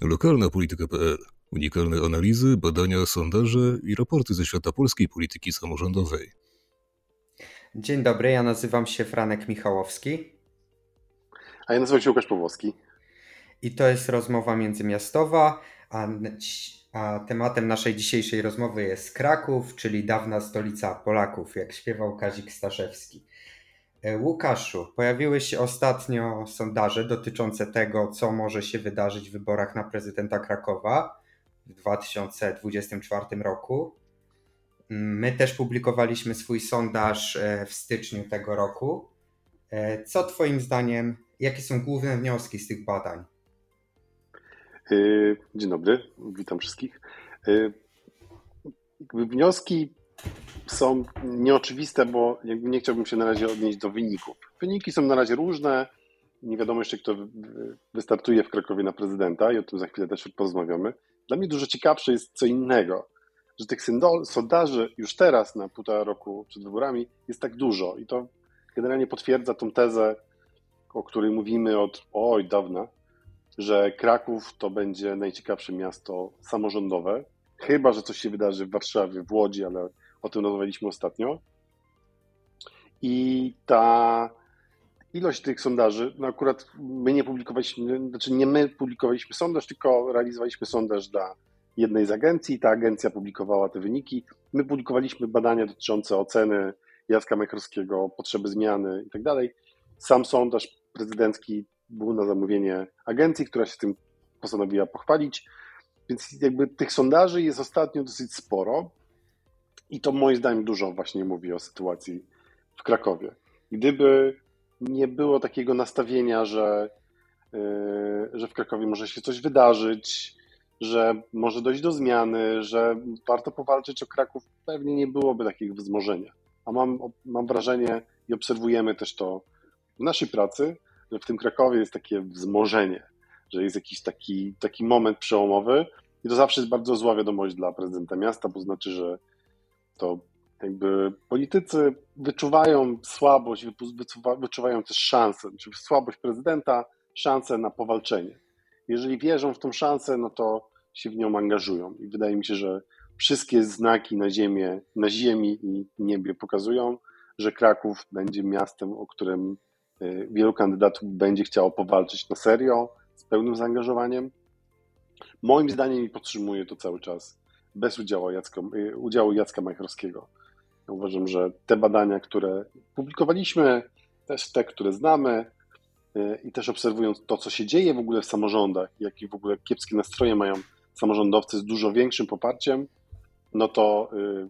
Lokalna polityka.pl. Unikalne analizy, badania, sondaże i raporty ze świata polskiej polityki samorządowej. Dzień dobry, ja nazywam się Franek Michałowski. A ja nazywam się Łukasz Pawłowski. I to jest rozmowa międzymiastowa, a, a tematem naszej dzisiejszej rozmowy jest Kraków, czyli dawna stolica Polaków, jak śpiewał Kazik Staszewski. E, Łukaszu, pojawiły się ostatnio sondaże dotyczące tego, co może się wydarzyć w wyborach na prezydenta Krakowa w 2024 roku. My też publikowaliśmy swój sondaż e, w styczniu tego roku. E, co Twoim zdaniem, jakie są główne wnioski z tych badań? Dzień dobry, witam wszystkich. Wnioski są nieoczywiste, bo nie chciałbym się na razie odnieść do wyników. Wyniki są na razie różne. Nie wiadomo jeszcze, kto wystartuje w Krakowie na prezydenta i o tym za chwilę też porozmawiamy. Dla mnie dużo ciekawsze jest co innego, że tych sondaży już teraz, na półtora roku przed wyborami, jest tak dużo i to generalnie potwierdza tą tezę, o której mówimy od oj dawna, że Kraków to będzie najciekawsze miasto samorządowe, chyba że coś się wydarzy w Warszawie, w Łodzi, ale o tym rozmawialiśmy ostatnio. I ta ilość tych sondaży, no akurat my nie publikowaliśmy, znaczy nie my publikowaliśmy sondaż, tylko realizowaliśmy sondaż dla jednej z agencji i ta agencja publikowała te wyniki. My publikowaliśmy badania dotyczące oceny Jacka Majchrowskiego, potrzeby zmiany i tak dalej. Sam sondaż prezydencki był na zamówienie agencji, która się tym postanowiła pochwalić. Więc jakby tych sondaży jest ostatnio dosyć sporo. I to moim zdaniem dużo właśnie mówi o sytuacji w Krakowie. Gdyby nie było takiego nastawienia, że, yy, że w Krakowie może się coś wydarzyć, że może dojść do zmiany, że warto powalczyć o Kraków, pewnie nie byłoby takiego wzmożenia. A mam, mam wrażenie i obserwujemy też to w naszej pracy, że w tym Krakowie jest takie wzmożenie, że jest jakiś taki, taki moment przełomowy i to zawsze jest bardzo zła wiadomość dla prezydenta miasta, bo znaczy, że to jakby politycy wyczuwają słabość, wyczuwają też szansę, czyli słabość prezydenta, szansę na powalczenie. Jeżeli wierzą w tą szansę, no to się w nią angażują. I wydaje mi się, że wszystkie znaki na ziemię, na ziemi i niebie pokazują, że Kraków będzie miastem, o którym y, wielu kandydatów będzie chciało powalczyć na serio, z pełnym zaangażowaniem. Moim zdaniem i podtrzymuję to cały czas bez udziału Jacka, y, udziału Jacka Majchrowskiego. uważam, że te badania, które publikowaliśmy, też te, które znamy y, i też obserwując to, co się dzieje w ogóle w samorządach, jakie w ogóle kiepskie nastroje mają samorządowcy z dużo większym poparciem, no to y,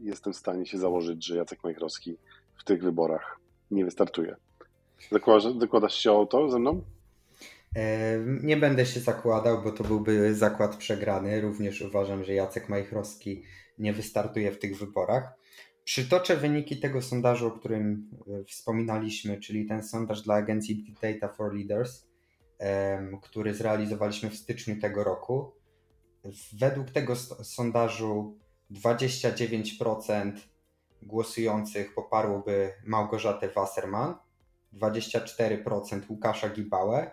jestem w stanie się założyć, że Jacek Majchrowski w tych wyborach nie wystartuje. Zakładasz, zakładasz się o to ze mną? Nie będę się zakładał, bo to byłby zakład przegrany. Również uważam, że Jacek Majchrowski nie wystartuje w tych wyborach. Przytoczę wyniki tego sondażu, o którym e, wspominaliśmy, czyli ten sondaż dla agencji Data for Leaders, który zrealizowaliśmy w styczniu tego roku. Według tego sondażu 29% głosujących poparłoby Małgorzatę Wasserman, 24% Łukasza Gibałę,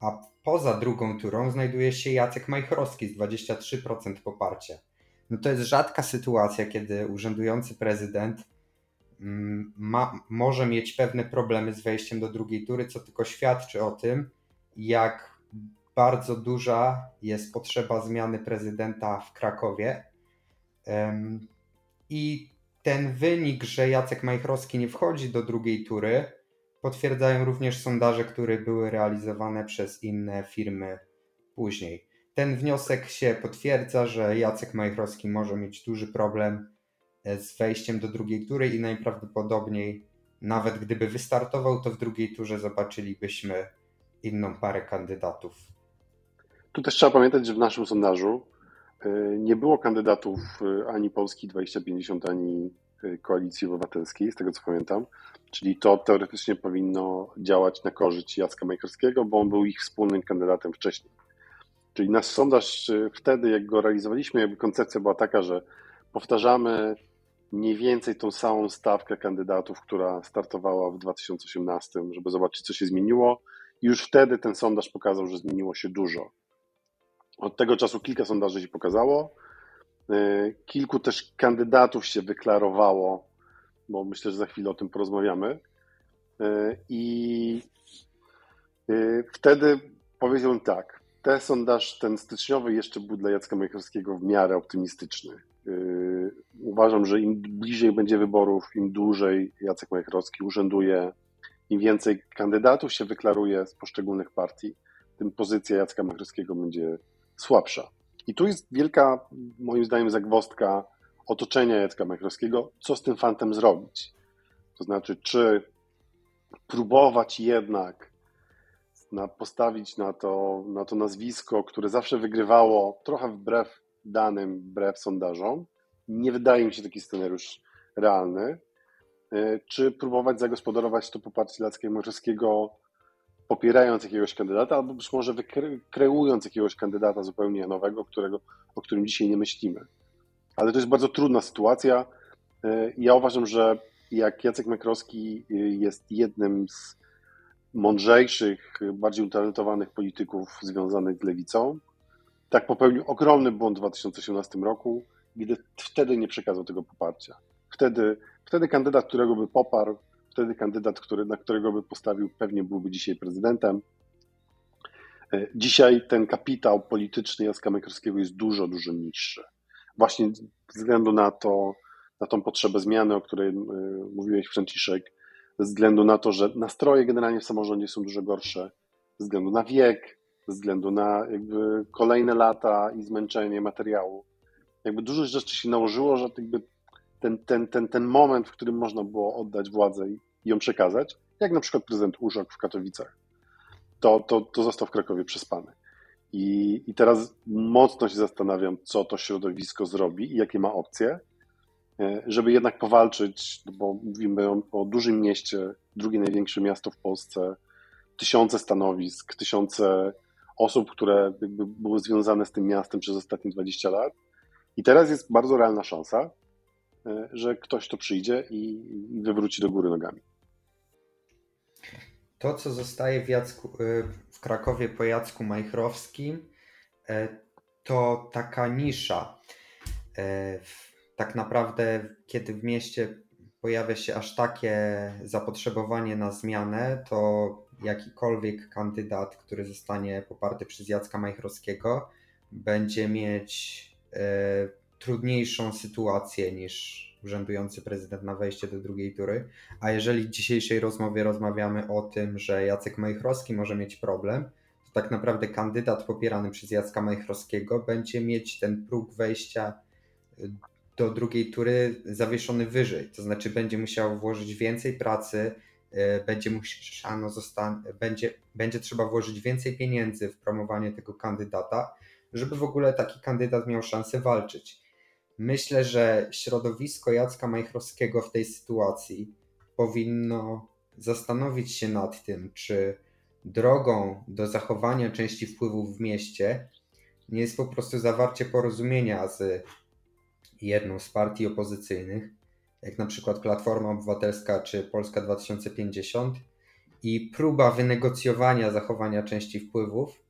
a poza drugą turą znajduje się Jacek Majchrowski z 23% poparcia. No to jest rzadka sytuacja, kiedy urzędujący prezydent mm, ma, może mieć pewne problemy z wejściem do drugiej tury, co tylko świadczy o tym, jak bardzo duża jest potrzeba zmiany prezydenta w Krakowie. I ten wynik, że Jacek Majchrowski nie wchodzi do drugiej tury, Potwierdzają również sondaże, które były realizowane przez inne firmy później. Ten wniosek się potwierdza, że Jacek Majchrowski może mieć duży problem e, z wejściem do drugiej tury i najprawdopodobniej, nawet gdyby wystartował, to w drugiej turze zobaczylibyśmy inną parę kandydatów. Tu też trzeba pamiętać, że w naszym sondażu e, nie było kandydatów e, ani Polski 2050, ani Koalicji Obywatelskiej, z tego co pamiętam. Czyli to teoretycznie powinno działać na korzyść Jacka Majkowskiego, bo on był ich wspólnym kandydatem wcześniej. Czyli nasz sondaż y, wtedy, jak go realizowaliśmy, jakby koncepcja była taka, że powtarzamy mniej więcej tą samą stawkę kandydatów, która startowała w 2018, żeby zobaczyć, co się zmieniło. I już wtedy ten sondaż pokazał, że zmieniło się dużo. Od tego czasu kilka sondaży się pokazało. Kilku też kandydatów się wyklarowało, bo myślę, że za chwilę o tym porozmawiamy. I wtedy powiedziałbym tak. Ten sondaż, ten styczniowy, jeszcze był dla Jacka Majchrowskiego w miarę optymistyczny. Yy, uważam, że im bliżej będzie wyborów, im dłużej Jacek Majchrowski urzęduje, im więcej kandydatów się wyklaruje z poszczególnych partii, tym pozycja Jacka Majchrowskiego będzie słabsza. I tu jest wielka, moim zdaniem, zagwostka otoczenia Jacka Majchrowskiego, co z tym fantem zrobić. To znaczy, czy próbować jednak na, postawić na to, na to nazwisko, które zawsze wygrywało, trochę wbrew danym, wbrew sondażom. Nie wydaje mi się taki scenariusz realny. E, czy próbować zagospodarować to poparcie Lackiego Morzewskiego popierając jakiegoś kandydata, albo być może kreując jakiegoś kandydata zupełnie nowego, którego, o którym dzisiaj nie myślimy. Ale to jest bardzo trudna sytuacja. E, ja uważam, że jak Jacek Mekrowski e, jest jednym z mądrzejszych, bardziej utalentowanych polityków związanych z lewicą, tak popełnił ogromny błąd w 2018 roku, gdy wtedy nie przekazał tego poparcia. Wtedy, wtedy kandydat, którego by poparł, wtedy kandydat, który, na którego by postawił, pewnie byłby dzisiaj prezydentem. E, dzisiaj ten kapitał polityczny Jacka Mekrowskiego jest dużo, dużo niższy. Właśnie ze względu na to, na tą potrzebę zmiany, o której e, mówiłeś Franciszek, ze względu na to, że nastroje generalnie w samorządzie są dużo gorsze, ze względu na wiek, ze względu na jakby kolejne lata i zmęczenie materiału. Jakby dużo rzeczy się nałożyło, że jakby ten, ten, ten, ten moment, w którym można było oddać władzę i ją przekazać, jak na przykład prezydent Urzok w Katowicach, to, to, to został w Krakowie przespany. I, I teraz mocno się zastanawiam, co to środowisko zrobi i jakie ma opcje, e, żeby jednak powalczyć, no bo mówimy o, o dużym mieście, drugie największe miasto w Polsce, tysiące stanowisk, tysiące osób, które były związane z tym miastem przez ostatnie 20 lat. I teraz jest bardzo realna szansa, e, że ktoś to przyjdzie i, wywróci do góry nogami. To, co zostaje w, Jacku, e, w Krakowie po Jacku Majchrowskim, e, to taka nisza. Tak naprawdę, kiedy w mieście pojawia się aż takie zapotrzebowanie na zmianę, to jakikolwiek kandydat, który zostanie poparty przez Jacka Majchrowskiego, będzie mieć e, trudniejszą sytuację niż urzędujący prezydent na wejście do drugiej tury. A jeżeli w dzisiejszej rozmowie rozmawiamy o tym, że Jacek Majchrowski może mieć problem, to tak naprawdę kandydat popierany przez Jacka Majchrowskiego będzie mieć ten próg wejścia do drugiej tury zawieszony wyżej. To znaczy będzie musiał włożyć więcej pracy, E, będzie musiano będzie, będzie trzeba włożyć więcej pieniędzy w promowanie tego kandydata, żeby w ogóle taki kandydat miał szansę walczyć. Myślę, że środowisko Jacka Majchrowskiego w tej sytuacji powinno zastanowić się nad tym, czy drogą do zachowania części wpływów w mieście nie jest po prostu zawarcie porozumienia z jedną z partii opozycyjnych, jak na przykład Platforma Obywatelska czy Polska 2050 i próba wynegocjowania zachowania części wpływów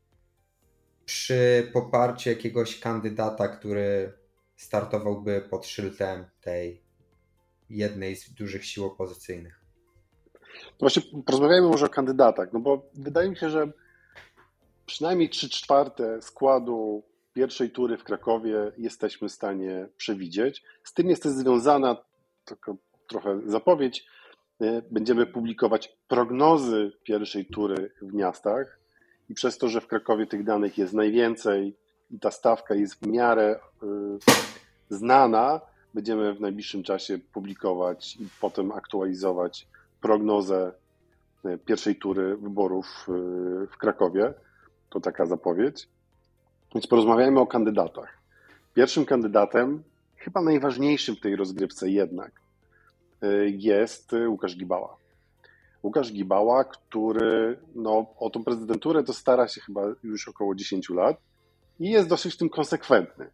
przy poparciu jakiegoś kandydata, który startowałby pod szyldem tej jednej z dużych sił opozycyjnych. Właśnie porozmawiajmy może o kandydatach, no bo wydaje mi się, że przynajmniej 3 czwarte składu pierwszej tury w Krakowie jesteśmy w stanie przewidzieć. Z tym jest związana tylko trochę zapowiedź. E, będziemy publikować prognozy pierwszej tury w miastach i przez to, że w Krakowie tych danych jest najwięcej ta stawka jest w miarę e, znana, będziemy w najbliższym czasie publikować i potem aktualizować prognozę e, pierwszej tury wyborów w Krakowie. To taka zapowiedź. Więc porozmawiajmy o kandydatach. Pierwszym kandydatem chyba najważniejszym w tej rozgrywce jednak y, jest Łukasz Gibała. Łukasz Gibała, który no, o tą prezydenturę to stara się chyba już około 10 lat i jest dosyć w tym konsekwentny.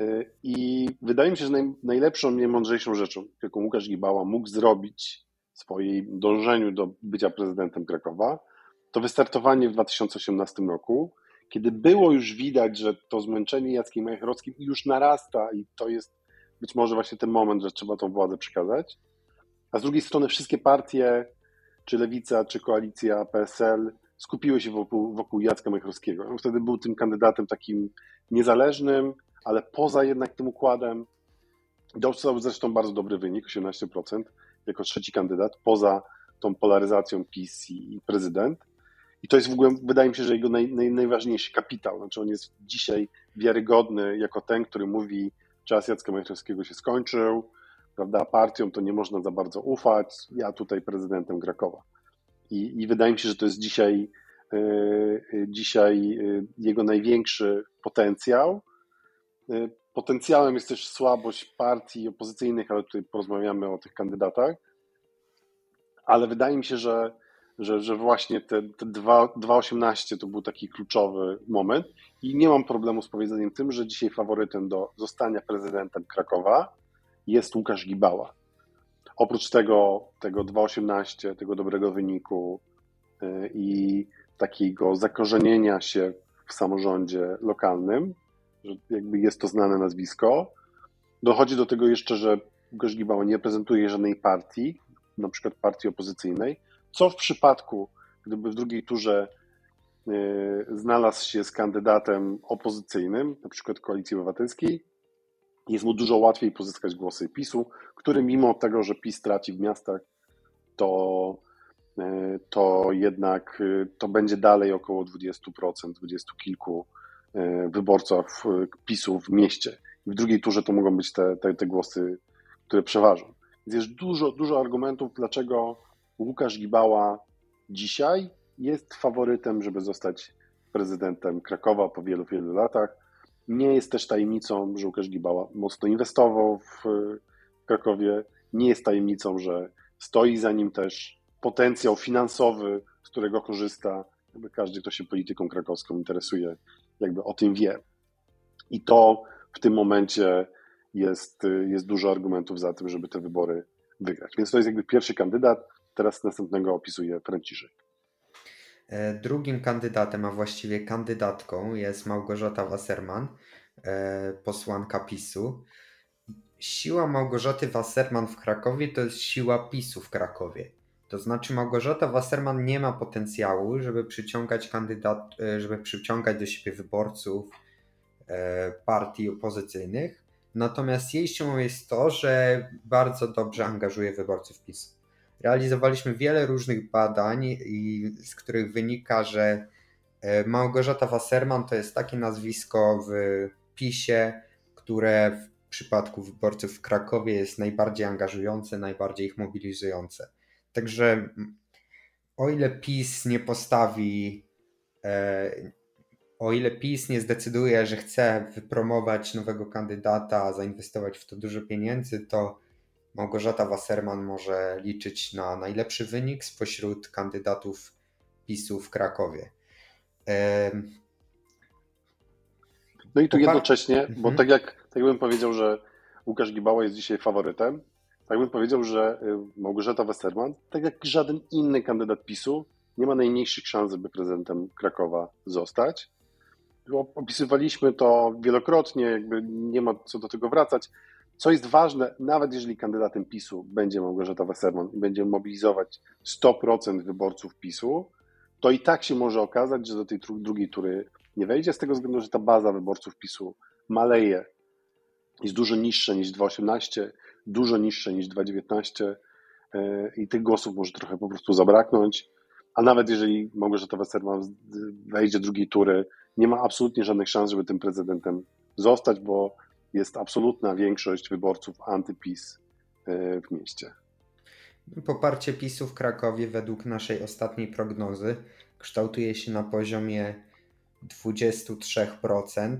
Y, I wydaje mi się, że naj, najlepszą, najmądrzejszą rzeczą, jaką Łukasz Gibała mógł zrobić w swoim dążeniu do bycia prezydentem Krakowa, to wystartowanie w 2018 roku, kiedy było już widać, że to zmęczenie Jackiem Majchrowskim już narasta i to jest być może właśnie ten moment, że trzeba tą władzę przekazać, a z drugiej strony wszystkie partie, czy Lewica, czy Koalicja, PSL, skupiły się wokół, wokół Jacka Majchrowskiego. On wtedy był tym kandydatem takim niezależnym, ale poza jednak tym układem. Dostał zresztą bardzo dobry wynik, 18%, jako trzeci kandydat, poza tą polaryzacją PiS i prezydent. I to jest w ogóle, wydaje mi się, że jego naj, naj, najważniejszy kapitał. Znaczy on jest dzisiaj wiarygodny jako ten, który mówi, czas Jacka Majchrowskiego się skończył, prawda, partią to nie można za bardzo ufać, ja tutaj prezydentem Krakowa. I, i wydaje mi się, że to jest dzisiaj, yy, dzisiaj yy, jego największy potencjał. Potencjałem jest też słabość partii opozycyjnych, ale tutaj porozmawiamy o tych kandydatach. Ale wydaje mi się, że, że, że właśnie te, te 2.18 to był taki kluczowy moment i nie mam problemu z powiedzeniem tym, że dzisiaj faworytem do zostania prezydentem Krakowa jest Łukasz Gibała. Oprócz tego, tego 2.18, tego dobrego wyniku y, i takiego zakorzenienia się w samorządzie lokalnym, że jakby jest to znane nazwisko, dochodzi do tego jeszcze, że Łukasz Gibała nie reprezentuje żadnej partii, na przykład partii opozycyjnej, co w przypadku, gdyby w drugiej turze y, znalazł się z kandydatem opozycyjnym, na przykład Koalicji Obywatelskiej, jest mu dużo łatwiej pozyskać głosy PiSu, który mimo tego, że PiS traci w miastach, to, e, to jednak e, to będzie dalej około 20%, 20 kilku e, wyborców PiSu w mieście. I w drugiej turze to mogą być te, te, te głosy, które przeważą. Więc jest dużo, dużo argumentów, dlaczego Łukasz Gibała dzisiaj jest faworytem, żeby zostać prezydentem Krakowa po wielu, wielu latach. Nie jest też tajemnicą, że Łukasz Gibała mocno inwestował w Krakowie. Nie jest tajemnicą, że stoi za nim też potencjał finansowy, z którego korzysta. Jakby każdy, kto się polityką krakowską interesuje, jakby o tym wie. I to w tym momencie jest, jest dużo argumentów za tym, żeby te wybory wygrać. Więc to jest jakby pierwszy kandydat. Teraz następnego opisuje Franciszek. E, drugim kandydatem, a właściwie kandydatką jest Małgorzata Wasserman, e, posłanka PiSu. Siła Małgorzaty Wasserman w Krakowie to jest siła PiSu w Krakowie. To znaczy Małgorzata Wasserman nie ma potencjału, żeby przyciągać kandydat, e, żeby przyciągać do siebie wyborców partii opozycyjnych. Natomiast jej siłą jest to, że bardzo dobrze angażuje wyborców PiSu realizowaliśmy wiele różnych badań, i z których wynika, że e, Małgorzata Wasserman to jest takie nazwisko w PiSie, które w przypadku wyborców w Krakowie jest najbardziej angażujące, najbardziej ich mobilizujące. Także o ile PiS nie postawi, e, o ile PiS nie zdecyduje, że chce wypromować nowego kandydata, zainwestować w to dużo pieniędzy, to Małgorzata Wasserman może liczyć na najlepszy wynik spośród kandydatów PiSu w Krakowie. No i tu jednocześnie, bo mhm. tak jak tak bym powiedział, że Łukasz Gibała jest dzisiaj faworytem, tak bym powiedział, że y, Małgorzata Westerman, tak jak żaden inny kandydat PiSu, nie ma najmniejszych szans, żeby prezydentem Krakowa zostać. Opisywaliśmy to wielokrotnie, jakby nie ma co do tego wracać. Co jest ważne, nawet jeżeli kandydatem PiSu będzie Małgorzata Weserman i będzie mobilizować 100% wyborców PiSu, to i tak się może okazać, że do tej drugiej tury nie wejdzie, z tego względu, że ta baza wyborców PiSu maleje. Jest dużo niższa niż 2,18, dużo niższa niż 2,19 e, i tych głosów może trochę po prostu zabraknąć. A nawet jeżeli Małgorzata Westerman wejdzie drugiej tury, nie ma absolutnie żadnych szans, żeby tym prezydentem zostać, bo jest absolutna większość wyborców antyPiS e, w mieście. Poparcie PiSu w Krakowie według naszej ostatniej prognozy kształtuje się na poziomie 23%.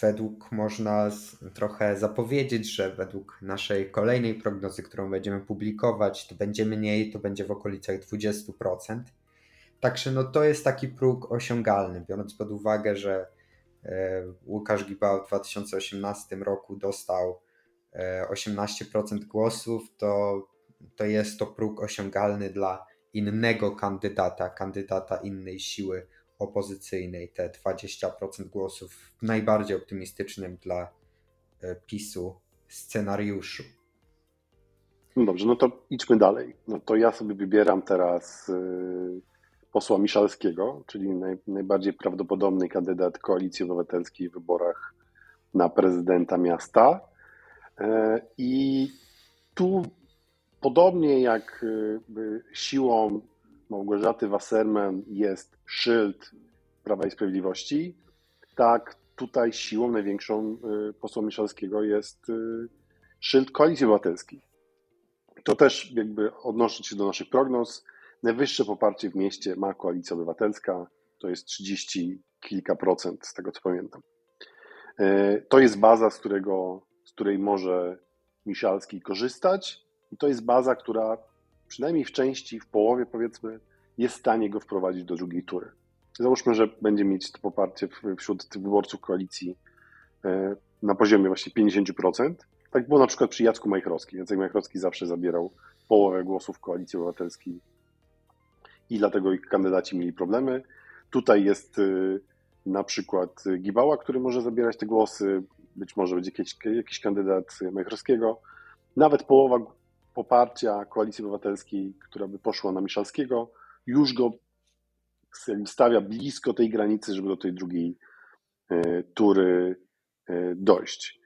Według można trochę zapowiedzieć, że według naszej kolejnej prognozy, którą będziemy publikować, to będzie mniej, to będzie w okolicach 20%. Także no to jest taki próg osiągalny, biorąc pod uwagę, że Łukasz Giba w 2018 roku dostał 18% e, głosów, to, to jest to próg osiągalny dla innego kandydata, kandydata innej siły opozycyjnej, te 20% głosów w najbardziej optymistycznym dla e, PiSu scenariuszu. No dobrze, no to idźmy dalej. No to ja sobie wybieram teraz y, posła Miszalskiego, czyli naj, najbardziej prawdopodobny kandydat Koalicji Obywatelskiej w wyborach na prezydenta miasta. E, I tu podobnie jak y, siłą Małgorzaty Wasserman jest szyld Prawa i Sprawiedliwości, tak tutaj siłą największą y, posła Miszalskiego jest szyld Koalicji Obywatelskiej. To też jakby odnosząc się do naszych prognoz, najwyższe poparcie w mieście ma Koalicja Obywatelska, to jest 30 kilka procent z tego co pamiętam. E, to jest baza, z, którego, z której może Miszalski korzystać i to jest baza, która przynajmniej w części, w połowie powiedzmy, jest w stanie go wprowadzić do drugiej tury. Załóżmy, że będzie mieć to poparcie wśród wyborców koalicji e, na poziomie właśnie 50%, tak było na przykład przy Jacku Majchrowskim. Jacek Majchrowski zawsze zabierał połowę głosów Koalicji Obywatelskiej i dlatego ich kandydaci mieli problemy. Tutaj jest y, na przykład Gibała, który może zabierać te głosy, być może będzie jakiś, jakiś kandydat Majchrowskiego. Nawet połowa poparcia Koalicji Obywatelskiej, która by poszła na Miszalskiego, już go stawia blisko tej granicy, żeby do tej drugiej y, tury y, dojść.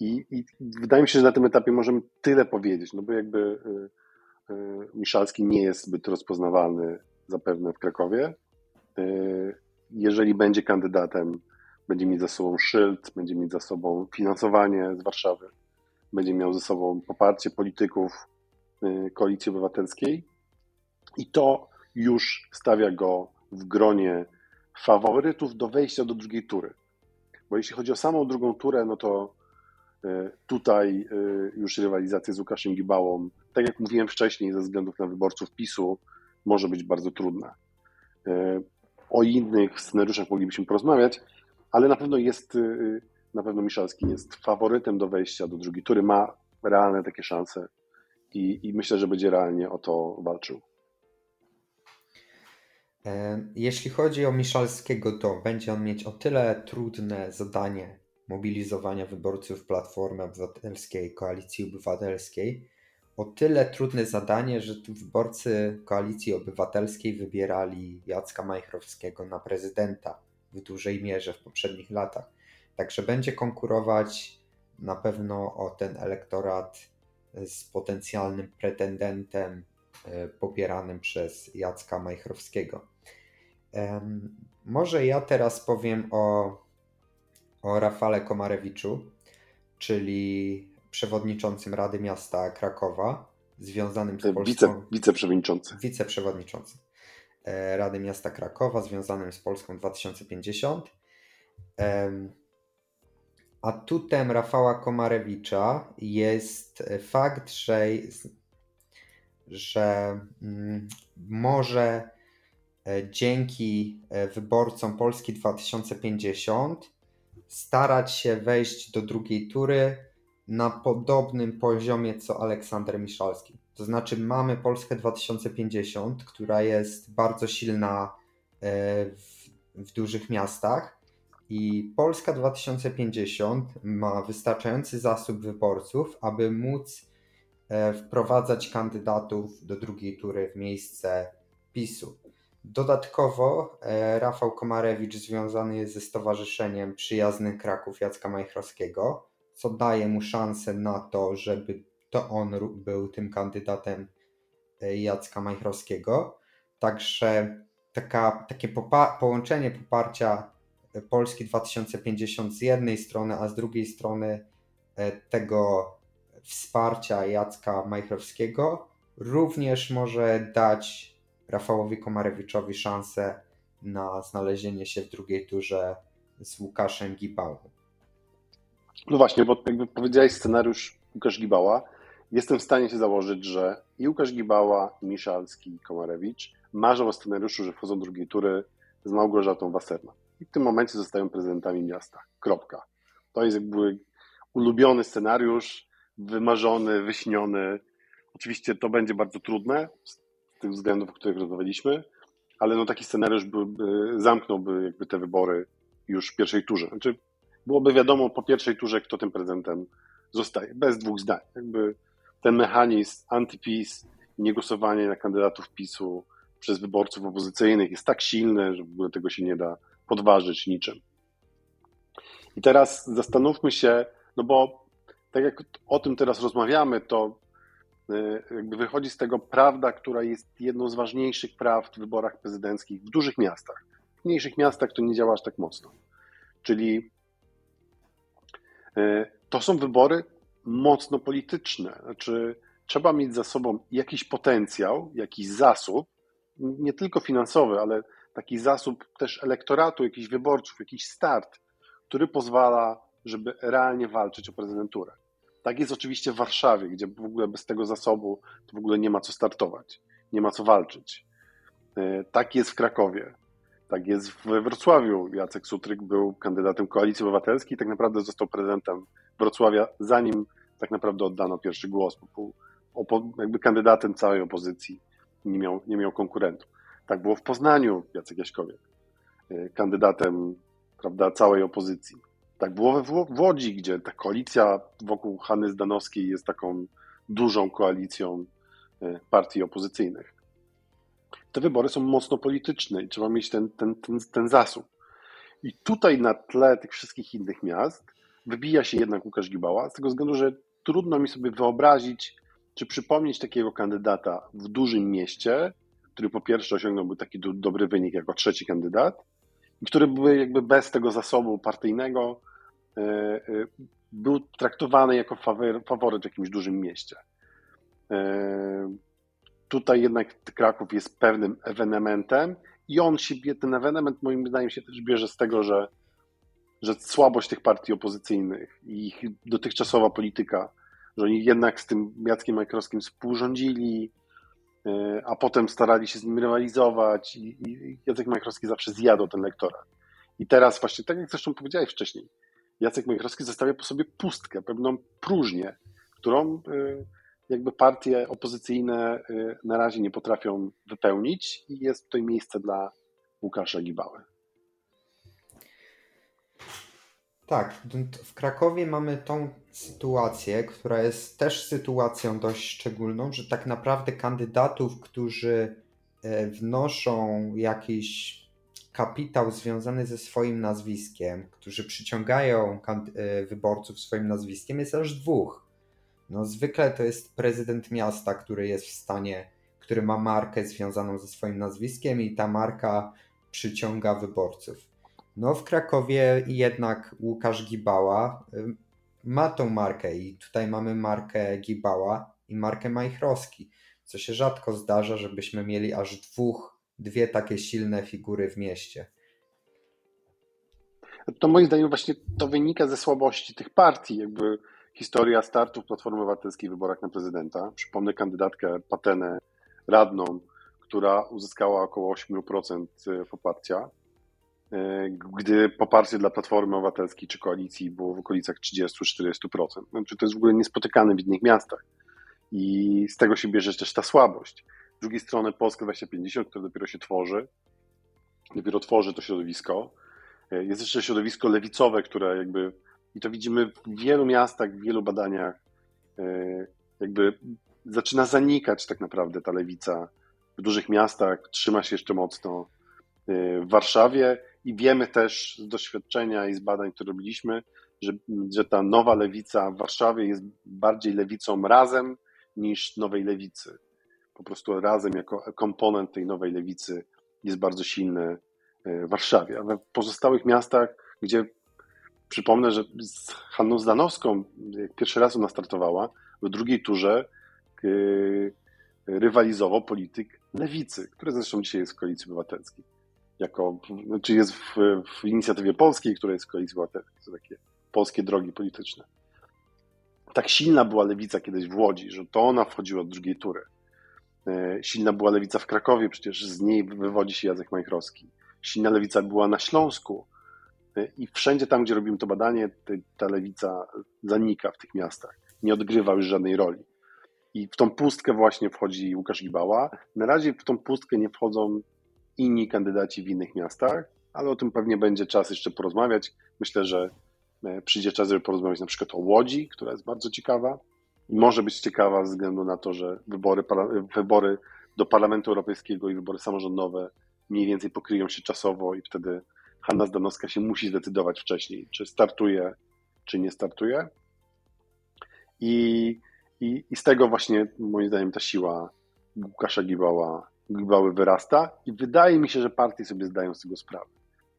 I, I, wydaje mi się, że na tym etapie możemy tyle powiedzieć, no bo jakby Miszalski nie jest zbyt rozpoznawalny zapewne w Krakowie. Y, jeżeli będzie kandydatem, będzie mieć za sobą szyld, będzie mieć za sobą finansowanie z Warszawy, będzie miał ze sobą poparcie polityków Koalicji Obywatelskiej i to już stawia go w gronie faworytów do wejścia do drugiej tury. Bo jeśli chodzi o samą drugą turę, no to tutaj e, już rywalizacja z Łukaszem Gibałą, tak jak mówiłem wcześniej, ze względów na wyborców PiSu, może być bardzo trudna. E, o innych scenariuszach moglibyśmy porozmawiać, ale na pewno jest, na pewno Miszalski jest faworytem do wejścia do drugiej tury, ma realne takie szanse i, i myślę, że będzie realnie o to walczył. Jeśli chodzi o Miszalskiego, to będzie on mieć o tyle trudne zadanie mobilizowania wyborców Platformy Obywatelskiej, Koalicji Obywatelskiej, o tyle trudne zadanie, że wyborcy Koalicji Obywatelskiej wybierali Jacka Majchrowskiego na prezydenta w dużej mierze w poprzednich latach. Także będzie konkurować na pewno o ten elektorat z potencjalnym pretendentem e, popieranym przez Jacka Majchrowskiego. Może ja teraz powiem o o Rafale Komarewiczu, czyli przewodniczącym Rady Miasta Krakowa, związanym z Polską... Wice, wiceprzewodniczący. Wiceprzewodniczący e, Rady Miasta Krakowa, związanym z Polską 2050. Atutem Rafała Komarewicza jest fakt, że, że mm, może e, dzięki e, wyborcom Polski 2050 starać się wejść do drugiej tury na podobnym poziomie co Aleksander Miszalski. To znaczy mamy Polskę 2050, która jest bardzo silna e, w, w dużych miastach i Polska 2050 ma wystarczający zasób wyborców, aby móc e, wprowadzać kandydatów do drugiej tury w miejsce PiSu. Dodatkowo e, Rafał Komarewicz związany jest ze Stowarzyszeniem Przyjazny Kraków Jacka Majchrowskiego, co daje mu szansę na to, żeby to on był tym kandydatem e, Jacka Majchrowskiego. Także taka, takie popa połączenie poparcia e, Polski 2050 z jednej strony, a z drugiej strony tego wsparcia Jacka Majchrowskiego również może dać Rafałowi Komarewiczowi szansę na znalezienie się w drugiej turze z Łukaszem Gibałą. No właśnie, bo jakby powiedziałeś scenariusz Łukasz Gibała, jestem w stanie się założyć, że i Łukasz Gibała, i Miszalski, i Komarewicz marzą o scenariuszu, że wchodzą do drugiej tury z Małgorzatą Wasserman. I w tym momencie zostają prezydentami miasta. Kropka. To jest jakby ulubiony scenariusz, wymarzony, wyśniony. Oczywiście to będzie bardzo trudne, tych względów, o których rozmawialiśmy, ale no taki scenariusz by, by zamknąłby jakby te wybory już w pierwszej turze. Znaczy, byłoby wiadomo po pierwszej turze, kto tym prezydentem zostaje, bez dwóch zdań. Jakby ten mechanizm antypis niegłosowanie na kandydatów PiSu przez wyborców opozycyjnych jest tak silny, że w ogóle tego się nie da podważyć niczym. I teraz zastanówmy się, no bo tak jak o tym teraz rozmawiamy, to jakby wychodzi z tego prawda, która jest jedną z ważniejszych prawd w wyborach prezydenckich w dużych miastach. W mniejszych miastach to nie działa aż tak mocno. Czyli y, to są wybory mocno polityczne. Znaczy, trzeba mieć za sobą jakiś potencjał, jakiś zasób, nie tylko finansowy, ale taki zasób też elektoratu, jakichś wyborców, jakiś start, który pozwala, żeby realnie walczyć o prezydenturę. Tak jest oczywiście w Warszawie, gdzie w ogóle bez tego zasobu to w ogóle nie ma co startować, nie ma co walczyć. E, tak jest w Krakowie, tak jest w Wrocławiu. Jacek Sutryk był kandydatem Koalicji Obywatelskiej, tak naprawdę został prezydentem Wrocławia, zanim tak naprawdę oddano pierwszy głos, był jakby kandydatem całej opozycji, nie miał, nie miał konkurentów. Tak było w Poznaniu, Jacek Jaśkowiak, e, kandydatem prawda, całej opozycji. Tak było w Łodzi, gdzie ta koalicja wokół Hanny Zdanowskiej jest taką dużą koalicją e, partii opozycyjnych. Te wybory są mocno polityczne i trzeba mieć ten, ten, ten, ten zasób. I tutaj na tle tych wszystkich innych miast wybija się jednak Łukasz Gibała, z tego względu, że trudno mi sobie wyobrazić, czy przypomnieć takiego kandydata w dużym mieście, który po pierwsze osiągnąłby taki do, dobry wynik jako trzeci kandydat, który by jakby bez tego zasobu partyjnego był traktowany jako faworyt w jakimś dużym mieście. E, tutaj jednak Kraków jest pewnym ewenementem i on się, ten ewenement moim zdaniem się też bierze z tego, że, że słabość tych partii opozycyjnych i ich dotychczasowa polityka, że oni jednak z tym Jackiem Majkrowskim współrządzili, E, a potem starali się z nim rywalizować i, Jacek Majchrowski zawsze zjadł ten lektorat. I teraz właśnie, tak jak zresztą powiedziałeś wcześniej, Jacek Majchrowski zostawia po sobie pustkę, pewną próżnię, którą e, jakby partie opozycyjne e, na razie nie potrafią wypełnić i jest tutaj miejsce dla Łukasza Gibały. Tak, w Krakowie mamy tą sytuację, która jest też sytuacją dość szczególną, że tak naprawdę kandydatów, którzy e, wnoszą jakiś kapitał związany ze swoim nazwiskiem, którzy przyciągają e, wyborców swoim nazwiskiem, jest aż dwóch. No, zwykle to jest prezydent miasta, który jest w stanie, który ma markę związaną ze swoim nazwiskiem i ta marka przyciąga wyborców. No w Krakowie jednak Łukasz Gibała y, ma tą markę i tutaj mamy markę Gibała i markę Majchrowski, co się rzadko zdarza, żebyśmy mieli aż dwóch, dwie takie silne figury w mieście. To moim zdaniem właśnie to wynika ze słabości tych partii, jakby historia startów Platformy Obywatelskiej w wyborach na prezydenta. Przypomnę kandydatkę Patenę radną, która uzyskała około 8% poparcia E, gdy poparcie dla Platformy Obywatelskiej czy koalicji było w okolicach 30-40%. Znaczy, to jest w ogóle niespotykane w innych miastach. I z tego się bierze też ta słabość. Z drugiej strony Polska 2050, które dopiero się tworzy, dopiero tworzy to środowisko. E, jest jeszcze środowisko lewicowe, które jakby, i to widzimy w wielu miastach, w wielu badaniach, e, jakby zaczyna zanikać tak naprawdę ta lewica. W dużych miastach trzyma się jeszcze mocno. W Warszawie i wiemy też z doświadczenia i z badań, które robiliśmy, że, że ta nowa lewica w Warszawie jest bardziej lewicą razem niż nowej lewicy. Po prostu razem jako komponent tej nowej lewicy jest bardzo silny e, w Warszawie. A w pozostałych miastach, gdzie przypomnę, że z Hanną Zdanowską, jak pierwszy raz ona startowała, w drugiej turze e, rywalizował polityk lewicy, który zresztą dzisiaj jest w Koalicji Obywatelskiej jako, czy jest w, w inicjatywie polskiej, która jest w koalicji obywatelskiej, to takie polskie drogi polityczne. Tak silna była lewica kiedyś w Łodzi, że to ona wchodziła do drugiej tury. E, silna była lewica w Krakowie, przecież z niej wywodzi się Jacek Majchrowski. Silna lewica była na Śląsku e, i wszędzie tam, gdzie robimy to badanie, ta lewica zanika w tych miastach. Nie odgrywa już żadnej roli. I w tą pustkę właśnie wchodzi Łukasz Gibała. Na razie w tą pustkę nie wchodzą inni kandydaci w innych miastach, ale o tym pewnie będzie czas jeszcze porozmawiać. Myślę, że e, przyjdzie czas, żeby porozmawiać na przykład o Łodzi, która jest bardzo ciekawa. Może być ciekawa ze względu na to, że wybory, wybory do Parlamentu Europejskiego i wybory samorządowe mniej więcej pokryją się czasowo i wtedy Hanna Zdanowska się musi zdecydować wcześniej, czy startuje, czy nie startuje. I, i, i z tego właśnie moim zdaniem ta siła Łukasza Gibała, Gibały wyrasta i wydaje mi się, że partie sobie zdają z tego sprawę.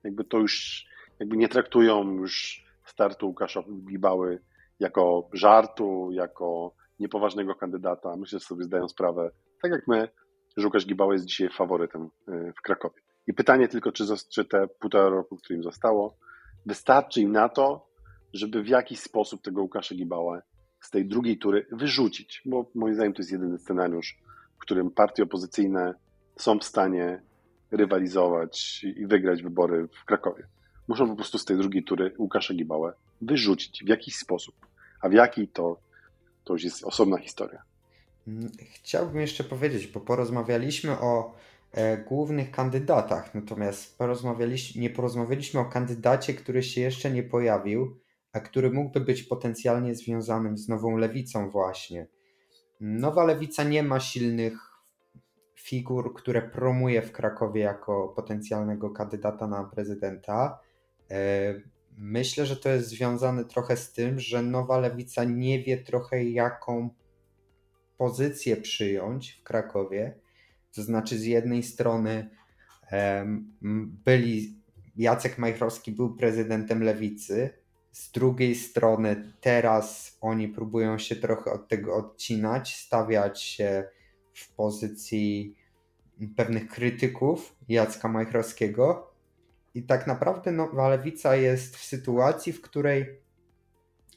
Jakby to już, jakby nie traktują już startu Łukasza Gibały jako żartu, jako niepoważnego kandydata. Myślę, że sobie zdają sprawę, tak jak my, że Łukasz Gibała jest dzisiaj faworytem y, w Krakowie. I pytanie tylko, czy, czy te półtora roku, które im zostało, wystarczy im na to, żeby w jakiś sposób tego Łukasza Gibała z tej drugiej tury wyrzucić, bo moim zdaniem to jest jedyny scenariusz, w którym partie opozycyjne są w stanie rywalizować i wygrać wybory w Krakowie. Muszą po prostu z tej drugiej tury Łukasza Gibałę wyrzucić w jakiś sposób. A w jaki to, to już jest osobna historia. Mm, chciałbym jeszcze powiedzieć, bo porozmawialiśmy o e, głównych kandydatach, natomiast porozmawialiśmy, nie porozmawialiśmy o kandydacie, który się jeszcze nie pojawił, a który mógłby być potencjalnie związanym z nową lewicą, właśnie. Nowa lewica nie ma silnych figur, które promuje w Krakowie jako potencjalnego kandydata na prezydenta. Myślę, że to jest związane trochę z tym, że nowa lewica nie wie trochę, jaką pozycję przyjąć w Krakowie. To znaczy, z jednej strony byli Jacek Majchrowski był prezydentem lewicy, z drugiej strony teraz oni próbują się trochę od tego odcinać, stawiać się w pozycji pewnych krytyków Jacka Majchrowskiego. I tak naprawdę Nowa Lewica jest w sytuacji, w której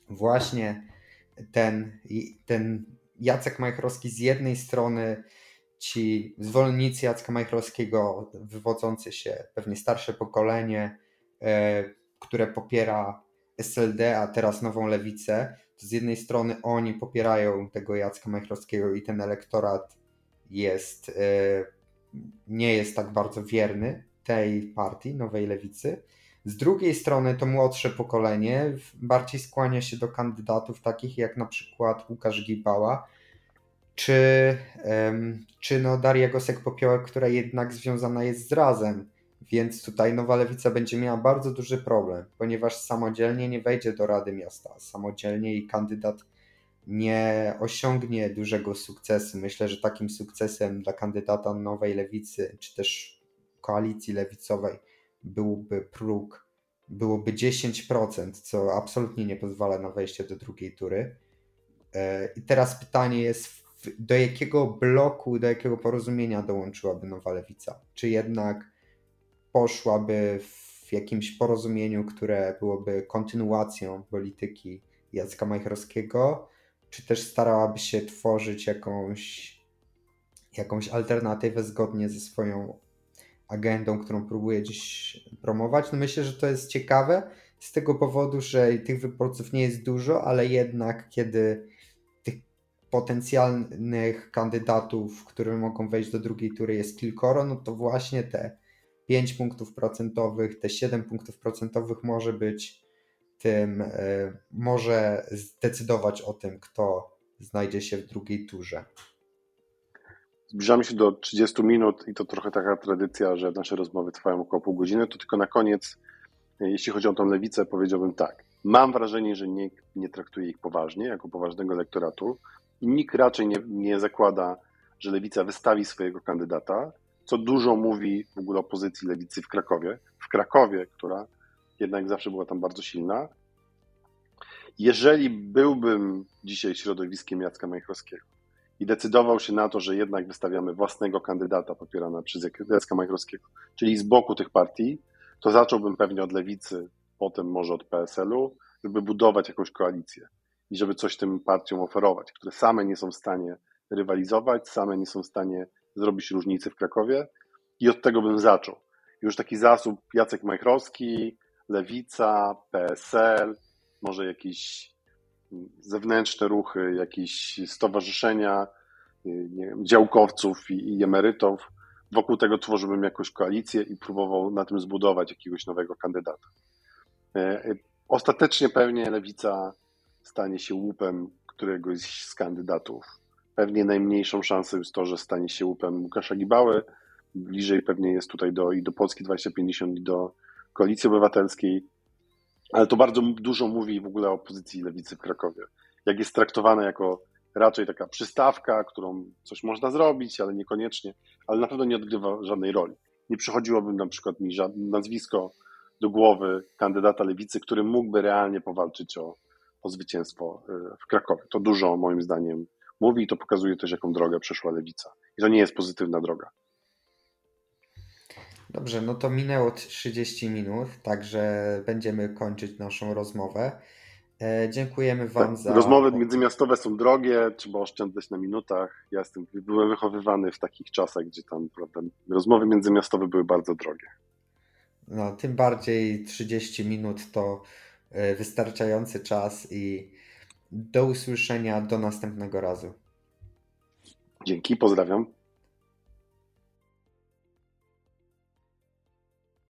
właśnie ten, ten Jacek Majchrowski z jednej strony ci zwolennicy Jacka Majchrowskiego, wywodzący się pewnie starsze pokolenie, e, które popiera SLD, a teraz nową lewicę, to z jednej strony oni popierają tego Jacka Majchrowskiego i ten elektorat jest, e, nie jest tak bardzo wierny tej partii, nowej lewicy. Z drugiej strony to młodsze pokolenie bardziej skłania się do kandydatów takich jak na przykład Łukasz Gibała, czy, czy no Daria Gosek-Popiołek, która jednak związana jest z Razem. Więc tutaj Nowa Lewica będzie miała bardzo duży problem, ponieważ samodzielnie nie wejdzie do Rady Miasta. Samodzielnie i kandydat nie osiągnie dużego sukcesu. Myślę, że takim sukcesem dla kandydata Nowej Lewicy, czy też koalicji lewicowej byłby próg, byłoby 10%, co absolutnie nie pozwala na wejście do drugiej tury. E, I teraz pytanie jest, do jakiego bloku, do jakiego porozumienia dołączyłaby Nowa Lewica? Czy jednak poszłaby w jakimś porozumieniu, które byłoby kontynuacją polityki Jacka Majchrowskiego, czy też starałaby się tworzyć jakąś, jakąś alternatywę zgodnie ze swoją agendą, którą próbuje dziś promować. No myślę, że to jest ciekawe z tego powodu, że tych wyborców nie jest dużo, ale jednak kiedy tych potencjalnych kandydatów, które mogą wejść do drugiej tury jest kilkoro, no to właśnie te 5 punktów procentowych, te 7 punktów procentowych może być tym, e, może zdecydować o tym, kto znajdzie się w drugiej turze. Zbliżamy się do 30 minut i to trochę taka tradycja, że nasze rozmowy trwają około pół godziny. To tylko na koniec, e, jeśli chodzi o tą lewicę, powiedziałbym tak. Mam wrażenie, że nikt nie traktuje ich poważnie, jako poważnego elektoratu i nikt raczej nie, nie zakłada, że lewica wystawi swojego kandydata, co dużo mówi w ogóle o pozycji lewicy w Krakowie. W Krakowie, która jednak zawsze była tam bardzo silna. Jeżeli byłbym dzisiaj środowiskiem Jacka Majchrowskiego i decydował się na to, że jednak wystawiamy własnego kandydata popierana przez Jacka Majchrowskiego, czyli z boku tych partii, to zacząłbym pewnie od lewicy, potem może od PSL-u, żeby budować jakąś koalicję i żeby coś tym partiom oferować, które same nie są w stanie rywalizować, same nie są w stanie zrobić różnicy w Krakowie i od tego bym zaczął. Już taki zasób Jacek Majchrowski, Lewica, PSL, może jakieś zewnętrzne ruchy, jakieś stowarzyszenia nie wiem, działkowców i, i emerytów wokół tego tworzyłbym jakąś koalicję i próbował na tym zbudować jakiegoś nowego kandydata. Ostatecznie pewnie lewica stanie się łupem któregoś z kandydatów. Pewnie najmniejszą szansą jest to, że stanie się łupem Łukasza Gibały. Bliżej pewnie jest tutaj do, i do Polski 2050 i do Koalicji Obywatelskiej. Ale to bardzo dużo mówi w ogóle o pozycji lewicy w Krakowie. Jak jest traktowana jako raczej taka przystawka, którą coś można zrobić, ale niekoniecznie, ale na pewno nie odgrywa żadnej roli. Nie przychodziłoby na przykład mi nazwisko do głowy kandydata lewicy, który mógłby realnie powalczyć o, o zwycięstwo y, w Krakowie. To dużo moim zdaniem mówi i to pokazuje też, jaką drogę przeszła lewica. I to nie jest pozytywna droga. Dobrze, no to minęło 30 minut, także będziemy kończyć naszą rozmowę. E, dziękujemy Wam tak, za. Rozmowy międzymiastowe są drogie, trzeba oszczędzać na minutach. Ja jestem, byłem wychowywany w takich czasach, gdzie tam prawda, rozmowy międzymiastowe były bardzo drogie. No, tym bardziej 30 minut to e, wystarczający czas i do usłyszenia do następnego razu. Dzięki, pozdrawiam.